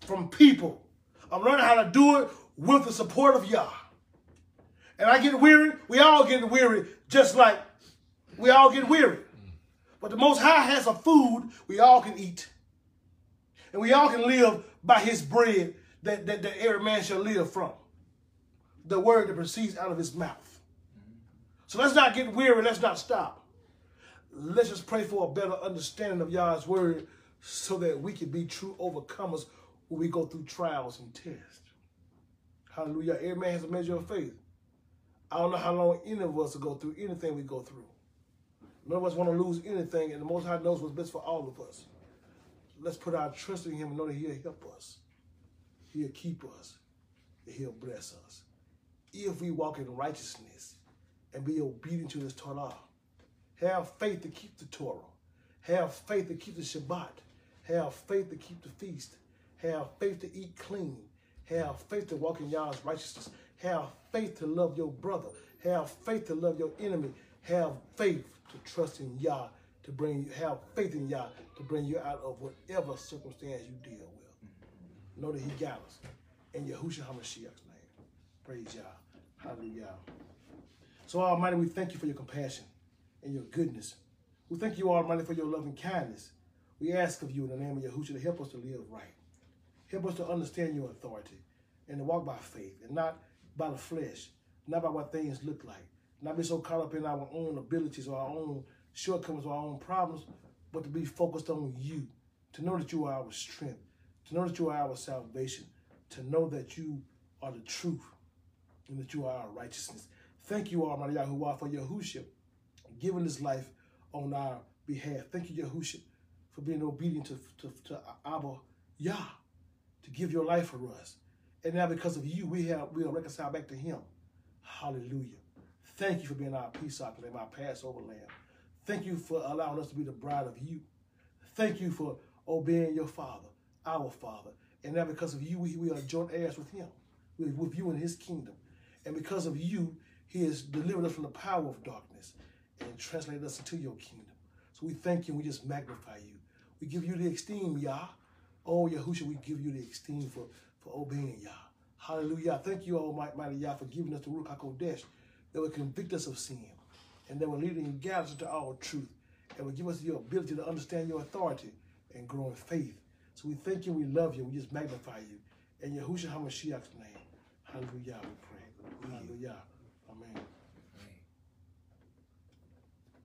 from people. I'm learning how to do it with the support of Yah. And I get weary. We all get weary, just like we all get weary. But the Most High has a food we all can eat. And we all can live by his bread that, that, that every man shall live from. The word that proceeds out of his mouth. So let's not get weary. Let's not stop. Let's just pray for a better understanding of Yah's word so that we can be true overcomers when we go through trials and tests. Hallelujah. Every man has a measure of faith. I don't know how long any of us will go through anything we go through. None of us want to lose anything, and the Most High knows what's best for all of us. Let's put our trust in Him and know that He'll help us. He'll keep us. He'll bless us. If we walk in righteousness and be obedient to His Torah, have faith to keep the Torah, have faith to keep the Shabbat, have faith to keep the feast, have faith to eat clean, have faith to walk in Yah's righteousness, have faith to love your brother, have faith to love your enemy, have faith to trust in Yah to bring you, have faith in Yah to bring you out of whatever circumstance you deal with. Know that He got us. In Yahushua HaMashiach's name. Praise Yah. Hallelujah. So, Almighty, we thank you for your compassion and your goodness. We thank you, Almighty, for your loving kindness. We ask of you in the name of Yahushua to help us to live right. Help us to understand your authority and to walk by faith and not by the flesh, not by what things look like, not be so caught up in our own abilities or our own shortcomings or our own problems, but to be focused on you, to know that you are our strength, to know that you are our salvation, to know that you are the truth and that you are our righteousness. Thank you, Almighty Yahuwah, for Yahushua giving his life on our behalf. Thank you, Yahushua, for being obedient to, to, to Abba Yah, to give your life for us. And now because of you, we have we are reconciled back to him. Hallelujah. Thank you for being our peace offering, our Passover lamb. Thank you for allowing us to be the bride of you. Thank you for obeying your Father, our Father. And now because of you, we, we are joint heirs with him, with, with you in his kingdom. And because of you, he has delivered us from the power of darkness and translated us into your kingdom. So we thank you and we just magnify you. We give you the esteem, Yah. Oh, Yahusha, we give you the esteem for, for obeying Yah. Hallelujah. Thank you, Almighty Yah, for giving us the Ruach HaKodesh that will convict us of sin and that will lead and guide us into all truth and will give us the ability to understand your authority and grow in faith. So we thank you, we love you, we just magnify you. In Yahushua HaMashiach's name. Hallelujah, we pray. Hallelujah.